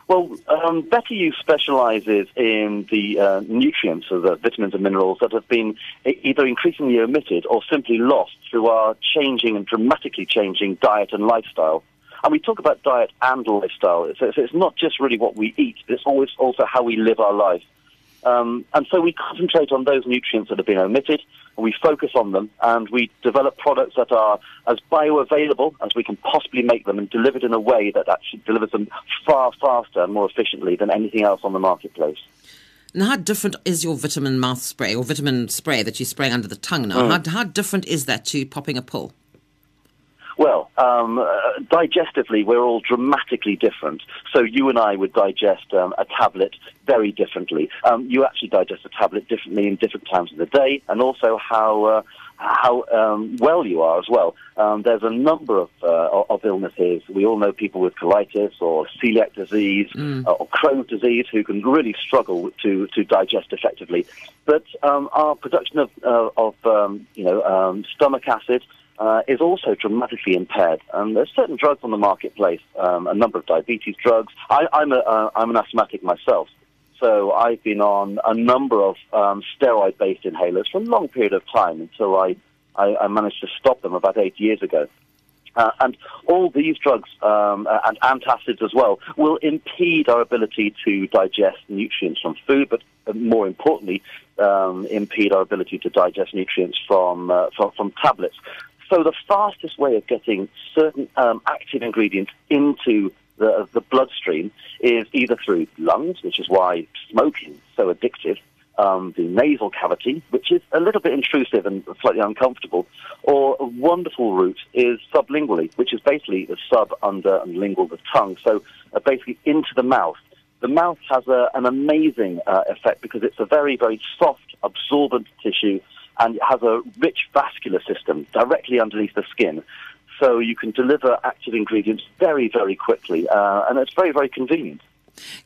Well, um, BetterYou specialises in the uh, nutrients, or the vitamins and minerals that have been either increasingly omitted or simply lost through our changing and dramatically changing diet and lifestyle. And we talk about diet and lifestyle. So it's not just really what we eat, it's always also how we live our life. Um, and so we concentrate on those nutrients that have been omitted, and we focus on them, and we develop products that are as bioavailable as we can possibly make them, and delivered in a way that actually delivers them far faster and more efficiently than anything else on the marketplace. Now, how different is your vitamin mouth spray or vitamin spray that you spray under the tongue now? Mm. How, how different is that to popping a pill? Well, um, uh, digestively, we're all dramatically different. So you and I would digest um, a tablet very differently. Um, you actually digest a tablet differently in different times of the day, and also how uh, how um, well you are as well. Um, there's a number of uh, of illnesses. We all know people with colitis or celiac disease mm. uh, or Crohn's disease who can really struggle to to digest effectively. But um, our production of uh, of you know stomach acid uh, is also dramatically impaired. And there's certain drugs on the marketplace, um, a number of diabetes drugs. I, am uh, an asthmatic myself, so I've been on a number of um, steroid-based inhalers for a long period of time until I, I, I managed to stop them about eight years ago. Uh, and all these drugs um, and antacids as well will impede our ability to digest nutrients from food, but uh, more importantly, um, impede our ability to digest nutrients from, uh, from, from tablets. So the fastest way of getting certain um, active ingredients into the, the bloodstream is either through lungs, which is why smoking is so addictive, um, the nasal cavity, which is a little bit intrusive and slightly uncomfortable, or a wonderful route is sublingually, which is basically the sub, under, and lingual, the tongue. So uh, basically into the mouth. The mouth has a, an amazing uh, effect because it's a very, very soft, absorbent tissue and it has a rich vascular system directly underneath the skin. So you can deliver active ingredients very, very quickly, uh, and it's very, very convenient.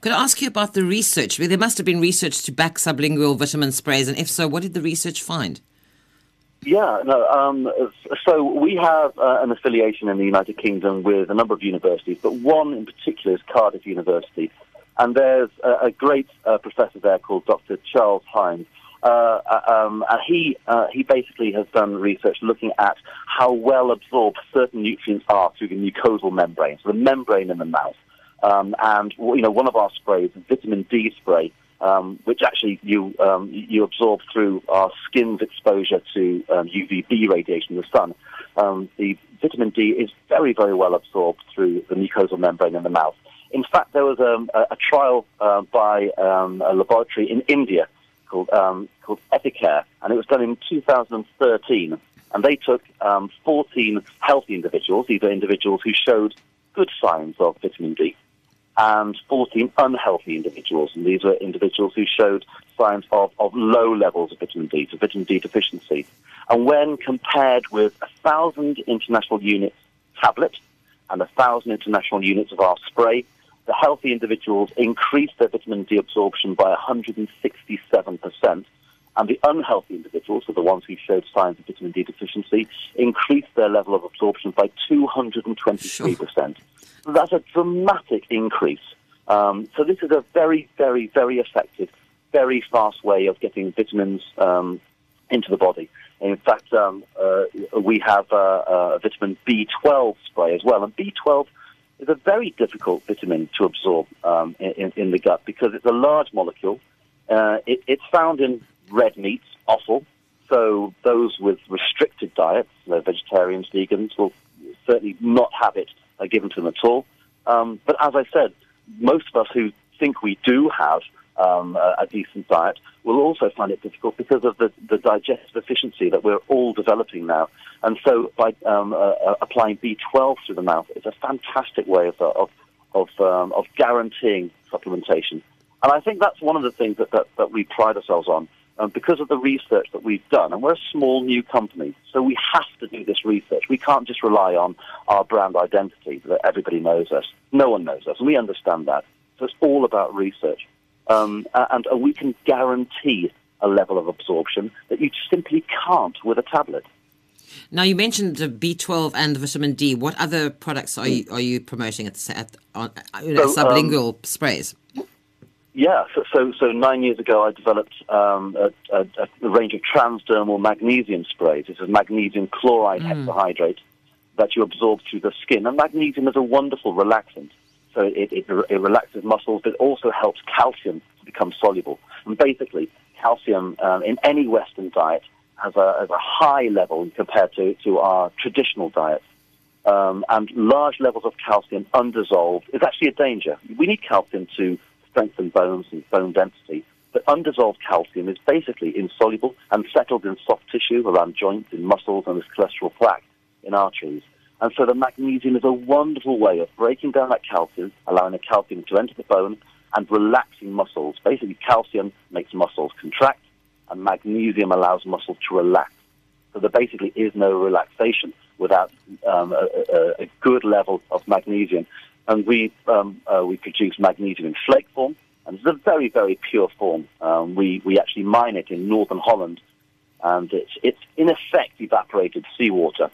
Could I ask you about the research? There must have been research to back sublingual vitamin sprays, and if so, what did the research find? Yeah, no. Um, so we have uh, an affiliation in the United Kingdom with a number of universities, but one in particular is Cardiff University, and there's a, a great uh, professor there called Dr. Charles Hines, uh, uh, um, and he uh, he basically has done research looking at how well absorbed certain nutrients are through the mucosal membrane, so the membrane in the mouth. Um, and you know, one of our sprays, vitamin D spray, um, which actually you um, you absorb through our skin's exposure to um, UVB radiation the sun. Um, the vitamin D is very very well absorbed through the mucosal membrane in the mouth. In fact, there was a, a trial uh, by a laboratory in India called um, called Epicare, and it was done in 2013. And they took um, 14 healthy individuals, these are individuals who showed good signs of vitamin D. and 14 unhealthy individuals. And these were individuals who showed signs of, of low levels of vitamin D, so vitamin D deficiency. And when compared with 1,000 international units tablet and 1,000 international units of our spray, the healthy individuals increased their vitamin D absorption by 167%, and the unhealthy individuals, so the ones who showed signs of vitamin D deficiency, increased their level of absorption by 223%. Sure. That's a dramatic increase. Um, so this is a very, very, very effective, very fast way of getting vitamins um, into the body. In fact, um, uh, we have a vitamin B12 spray as well, and B12 is a very difficult vitamin to absorb um, in, in, the gut because it's a large molecule. Uh, it, it's found in red meats, offal. So those with restricted diets, you know, vegetarians, vegans, will certainly not have it uh, given to them at all. Um, but as I said, most of us who think we do have um, a, decent diet will also find it difficult because of the, the digestive efficiency that we're all developing now. And so by um, uh, uh applying B12 through the mouth is a fantastic way of, of, of, um, of guaranteeing supplementation. And I think that's one of the things that, that, that we pride ourselves on um, because of the research that we've done. And we're a small new company, so we have to do this research. We can't just rely on our brand identity that everybody knows us. No one knows us, and we understand that. So it's all about research. Um, and, and we can guarantee a level of absorption that you simply can't with a tablet. Now you mentioned the B12 and the vitamin D. What other products are you are you promoting at, at on, you know, so, sublingual um, sprays? Yeah, so, so, so nine years ago, I developed um, a, a, a, range of transdermal magnesium sprays. This is magnesium chloride mm. hexahydrate that you absorb through the skin. And magnesium is a wonderful relaxant. So it, it, it relaxes muscles, but also helps calcium to become soluble. And basically, calcium um, in any Western diet has a, has a high level compared to, to our traditional diets. Um, and large levels of calcium undissolved is actually a danger. We need calcium to strengthen bones and bone density. But undissolved calcium is basically insoluble and settled in soft tissue around joints, in muscles, and as cholesterol plaque in arteries. And so the magnesium is a wonderful way of breaking down that calcium, allowing the calcium to enter the bone and relaxing muscles. Basically, calcium makes muscles contract, and magnesium allows muscles to relax. So there basically is no relaxation without um, a, a, a, good level of magnesium and we um, uh, we produce magnesium in flake form, and it's a very very pure form. Um, we we actually mine it in northern Holland, and it's it's in effect evaporated seawater.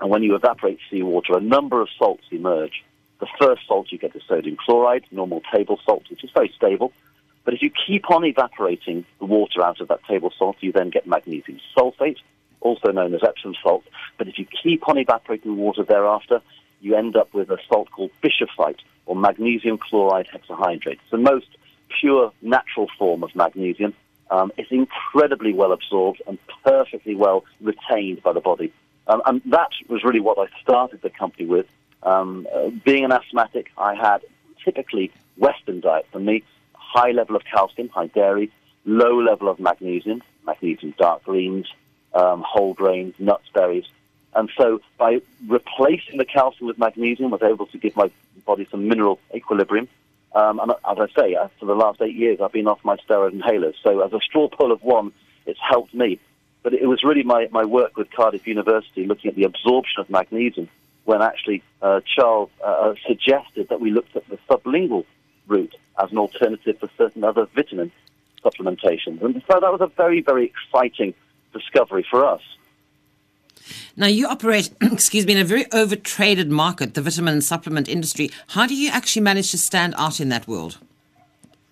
And when you evaporate seawater, a number of salts emerge. The first salt you get is sodium chloride, normal table salt, which is very stable. But if you keep on evaporating the water out of that table salt, you then get magnesium sulfate, also known as Epsom salt. But if you keep on evaporating the water thereafter, you end up with a salt called bischofite or magnesium chloride hexahydrate. It's the most pure natural form of magnesium. Um, it's incredibly well absorbed and perfectly well retained by the body. Um, and that was really what I started the company with. Um, uh, being an asthmatic, I had typically Western diet for me, high level of calcium, high dairy, low level of magnesium, magnesium dark greens, um, whole grains, nuts, berries, and so by replacing the calcium with magnesium, I was able to give my body some mineral equilibrium. Um, and as I say, uh, for the last eight years, I've been off my steroid inhalers. So as a straw pull of one, it's helped me. But it was really my, my work with Cardiff University looking at the absorption of magnesium when actually uh, Charles uh, uh suggested that we looked at the sublingual route as an alternative for certain other vitamin supplementations. And so that was a very, very exciting discovery for us. Now, you operate, excuse me, in a very overtraded market, the vitamin and supplement industry. How do you actually manage to stand out in that world?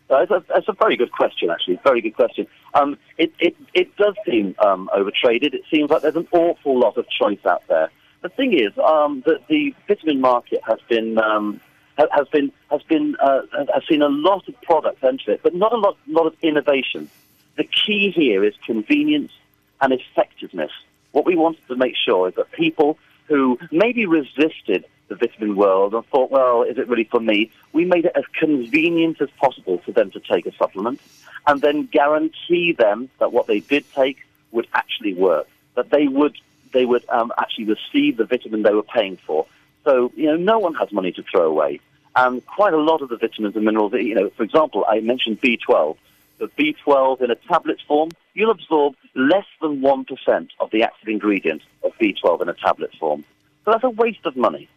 Uh, that's, a, a, very good question, actually. Very good question. Um, it, it, it does seem um, overtraded. It seems like there's an awful lot of choice out there. The thing is um, that the vitamin market has been um, has been has been uh, has seen a lot of products enter it, but not a lot lot of innovation. The key here is convenience and effectiveness what we wanted to make sure is that people who maybe resisted the vitamin world and thought, well, is it really for me? We made it as convenient as possible for them to take a supplement and then guarantee them that what they did take would actually work, that they would, they would um, actually receive the vitamin they were paying for. So, you know, no one has money to throw away. And quite a lot of the vitamins and minerals, you know, for example, I mentioned B12. The B12 in a tablet form, you'll absorb less than 1% of the active ingredient of B12 in a tablet form. So that's a waste of money.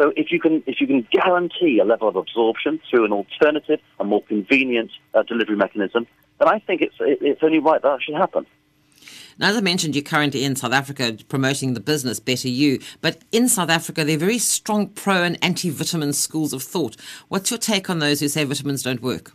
So if you can, if you can guarantee a level of absorption through an alternative, a more convenient uh, delivery mechanism, then I think it's, it, it's only right that that should happen. Now, as I mentioned, you're currently in South Africa promoting the business BetterYou, but in South Africa, there are very strong pro and anti vitamin schools of thought. What's your take on those who say vitamins don't work?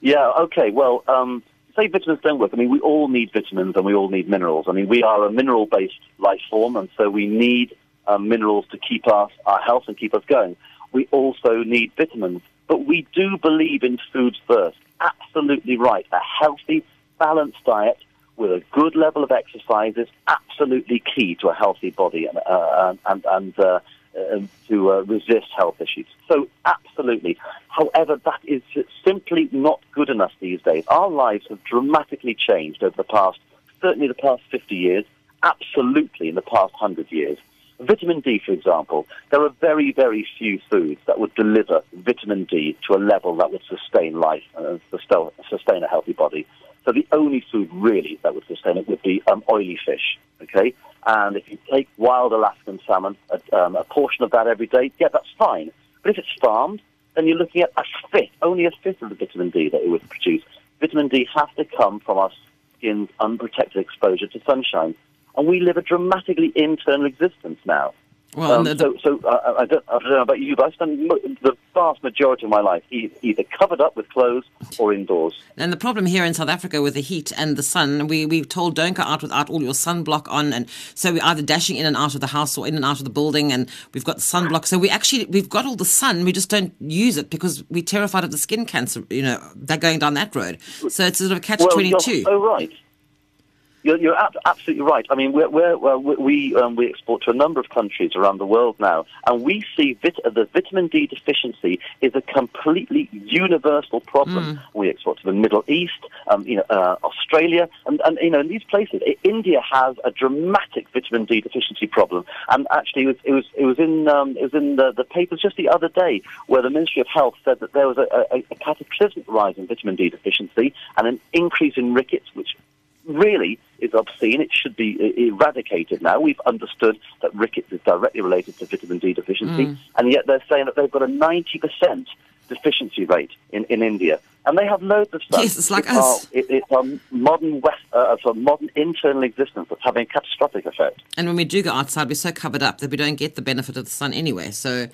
Yeah, okay. Well, um, say vitamins don't work. I mean, we all need vitamins and we all need minerals. I mean, we are a mineral based life form, and so we need um, minerals to keep us, our health and keep us going. We also need vitamins. But we do believe in foods first. Absolutely right. A healthy, balanced diet with a good level of exercise is absolutely key to a healthy body and, uh, and, and uh, uh, to uh, resist health issues. So, absolutely. However, that is simply not good enough these days. Our lives have dramatically changed over the past, certainly the past 50 years, absolutely in the past 100 years. Vitamin D, for example, there are very, very few foods that would deliver vitamin D to a level that would sustain life and sustain a healthy body. So the only food really that would sustain it would be um, oily fish. Okay, and if you take wild Alaskan salmon, a, um, a portion of that every day, yeah, that's fine. But if it's farmed, then you're looking at a fifth, only a fifth of the vitamin D that it would produce. Vitamin D has to come from our skin's unprotected exposure to sunshine. And we live a dramatically internal existence now. Well, um, the, the, so, so uh, I, don't, I, don't, know about you, but I spend the vast majority of my life either covered up with clothes or indoors. And the problem here in South Africa with the heat and the sun, we we've told don't go out without all your sunblock on, and so we're either dashing in and out of the house or in and out of the building, and we've got sunblock. So we actually we've got all the sun, we just don't use it because we're terrified of the skin cancer. You know, they're going down that road. So it's sort of a catch twenty two. Oh right. You're, you're absolutely right. I mean, we're, we're, we um, we export to a number of countries around the world now, and we see vit- the vitamin D deficiency is a completely universal problem. Mm. We export to the Middle East, um, you know, uh, Australia, and, and you know, in these places, India has a dramatic vitamin D deficiency problem. And actually, it was it was, it was in um, it was in the, the papers just the other day where the Ministry of Health said that there was a, a, a cataclysmic rise in vitamin D deficiency and an increase in rickets, which really is obscene. It should be eradicated now. We've understood that rickets is directly related to vitamin D deficiency, mm. and yet they're saying that they've got a 90% deficiency rate in, in India. And they have loads of stuff. Yes, it's like it's us. Our, it, it's our modern, West, uh, of modern internal existence that's having a catastrophic effect. And when we do go outside, we're so covered up that we don't get the benefit of the sun anyway. So,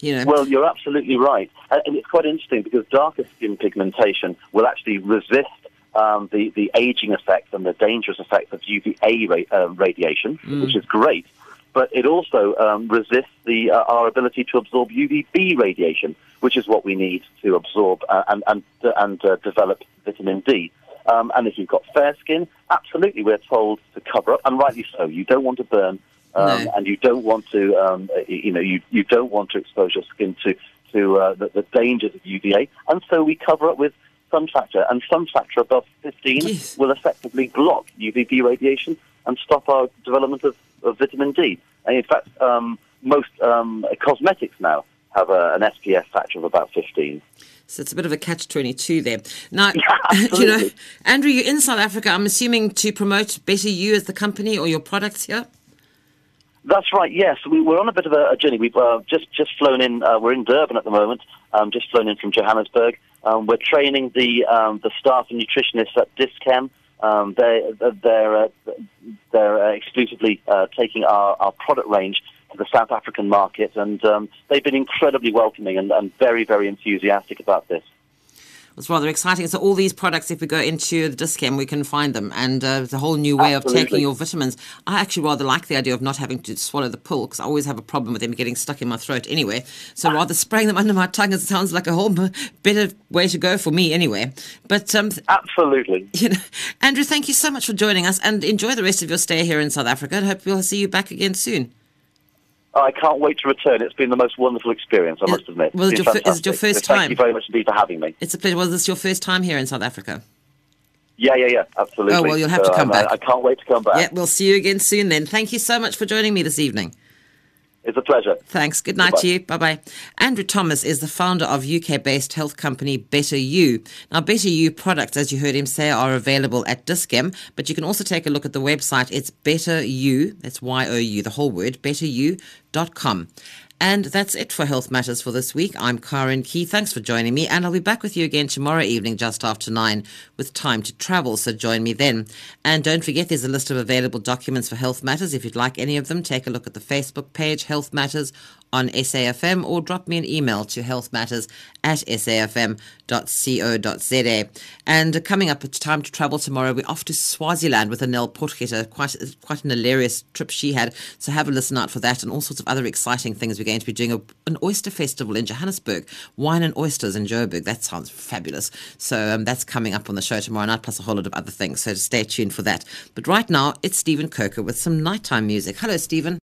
you know. Well, you're absolutely right. And it's quite interesting because darker skin pigmentation will actually resist um, the, the aging effect and the dangerous effects of UVA ra- uh, radiation, mm. which is great, but it also um, resists the, uh, our ability to absorb UVB radiation, which is what we need to absorb uh, and, and, and uh, develop vitamin D. Um, and if you've got fair skin, absolutely, we're told to cover up, and rightly so. You don't want to burn, um, no. and you don't want to, um, you know, you, you don't want to expose your skin to to uh, the, the, dangers of UVA, and so we cover up with sun factor, and sun factor above 15 yes. will effectively block UVB radiation and stop our development of, of vitamin D. And in fact, um, most um, cosmetics now have a, an SPF factor of about 15. So it's a bit of a catch 22 there. Now, yeah, you know, Andrew, you're in South Africa, I'm assuming to promote BetterYou as the company or your products here? That's right. Yes, we, are on a bit of a, a journey. We've uh, just just flown in. Uh, we're in Durban at the moment. Um, just flown in from Johannesburg. Um, we're training the um, the staff and nutritionists at Dis-Chem. Um, they, they're uh, they're uh, exclusively uh, taking our, our product range to the South African market, and um, they've been incredibly welcoming and, and very very enthusiastic about this was rather exciting. So all these products, if we go into the Dis-Chem, we can find them, and uh, a whole new way Absolutely. of taking your vitamins. I actually rather like the idea of not having to swallow the pill because I always have a problem with them getting stuck in my throat anyway. So rather spraying them under my tongue, it sounds like a whole better way to go for me anyway. But um, absolutely, you know, Andrew, thank you so much for joining us, and enjoy the rest of your stay here in South Africa. I hope we'll see you back again soon. I can't wait to return. It's been the most wonderful experience, I must admit. Well, your, is it your first time? Thank you very much indeed for having me. It's a pleasure. Was this your first time here in South Africa? Yeah, yeah, yeah, absolutely. Oh, well, you'll have so, to come um, back. I, I, can't wait to come back. Yeah, we'll see you again soon then. Thank you so much for joining me this evening. It's a pleasure. Thanks. Good night Goodbye. to you. Bye bye. Andrew Thomas is the founder of UK based health company BetterYou. Now, BetterYou products, as you heard him say, are available at Dis-Chem, but you can also take a look at the website. It's BetterYou, that's Y O U, the whole word, betteryou.com. And that's it for Health Matters for this week. I'm Karen Key. Thanks for joining me, and I'll be back with you again tomorrow evening just after nine with time to travel. So join me then. And don't forget, there's a list of available documents for Health Matters. If you'd like any of them, take a look at the Facebook page, Health Matters on SAFM, or drop me an email to healthmatters at safm.co.za. And coming up, it's time to travel tomorrow. We're off to Swaziland with Anel Potgieter. Quite, quite an hilarious trip she had. So have a listen out for that and all sorts of other exciting things. We're going to be doing a, an oyster festival in Johannesburg, wine and oysters in Joburg. That sounds fabulous. So um, that's coming up on the show tomorrow night, plus a whole lot of other things. So stay tuned for that. But right now, it's Stephen Kirker with some nighttime music. Hello, Stephen.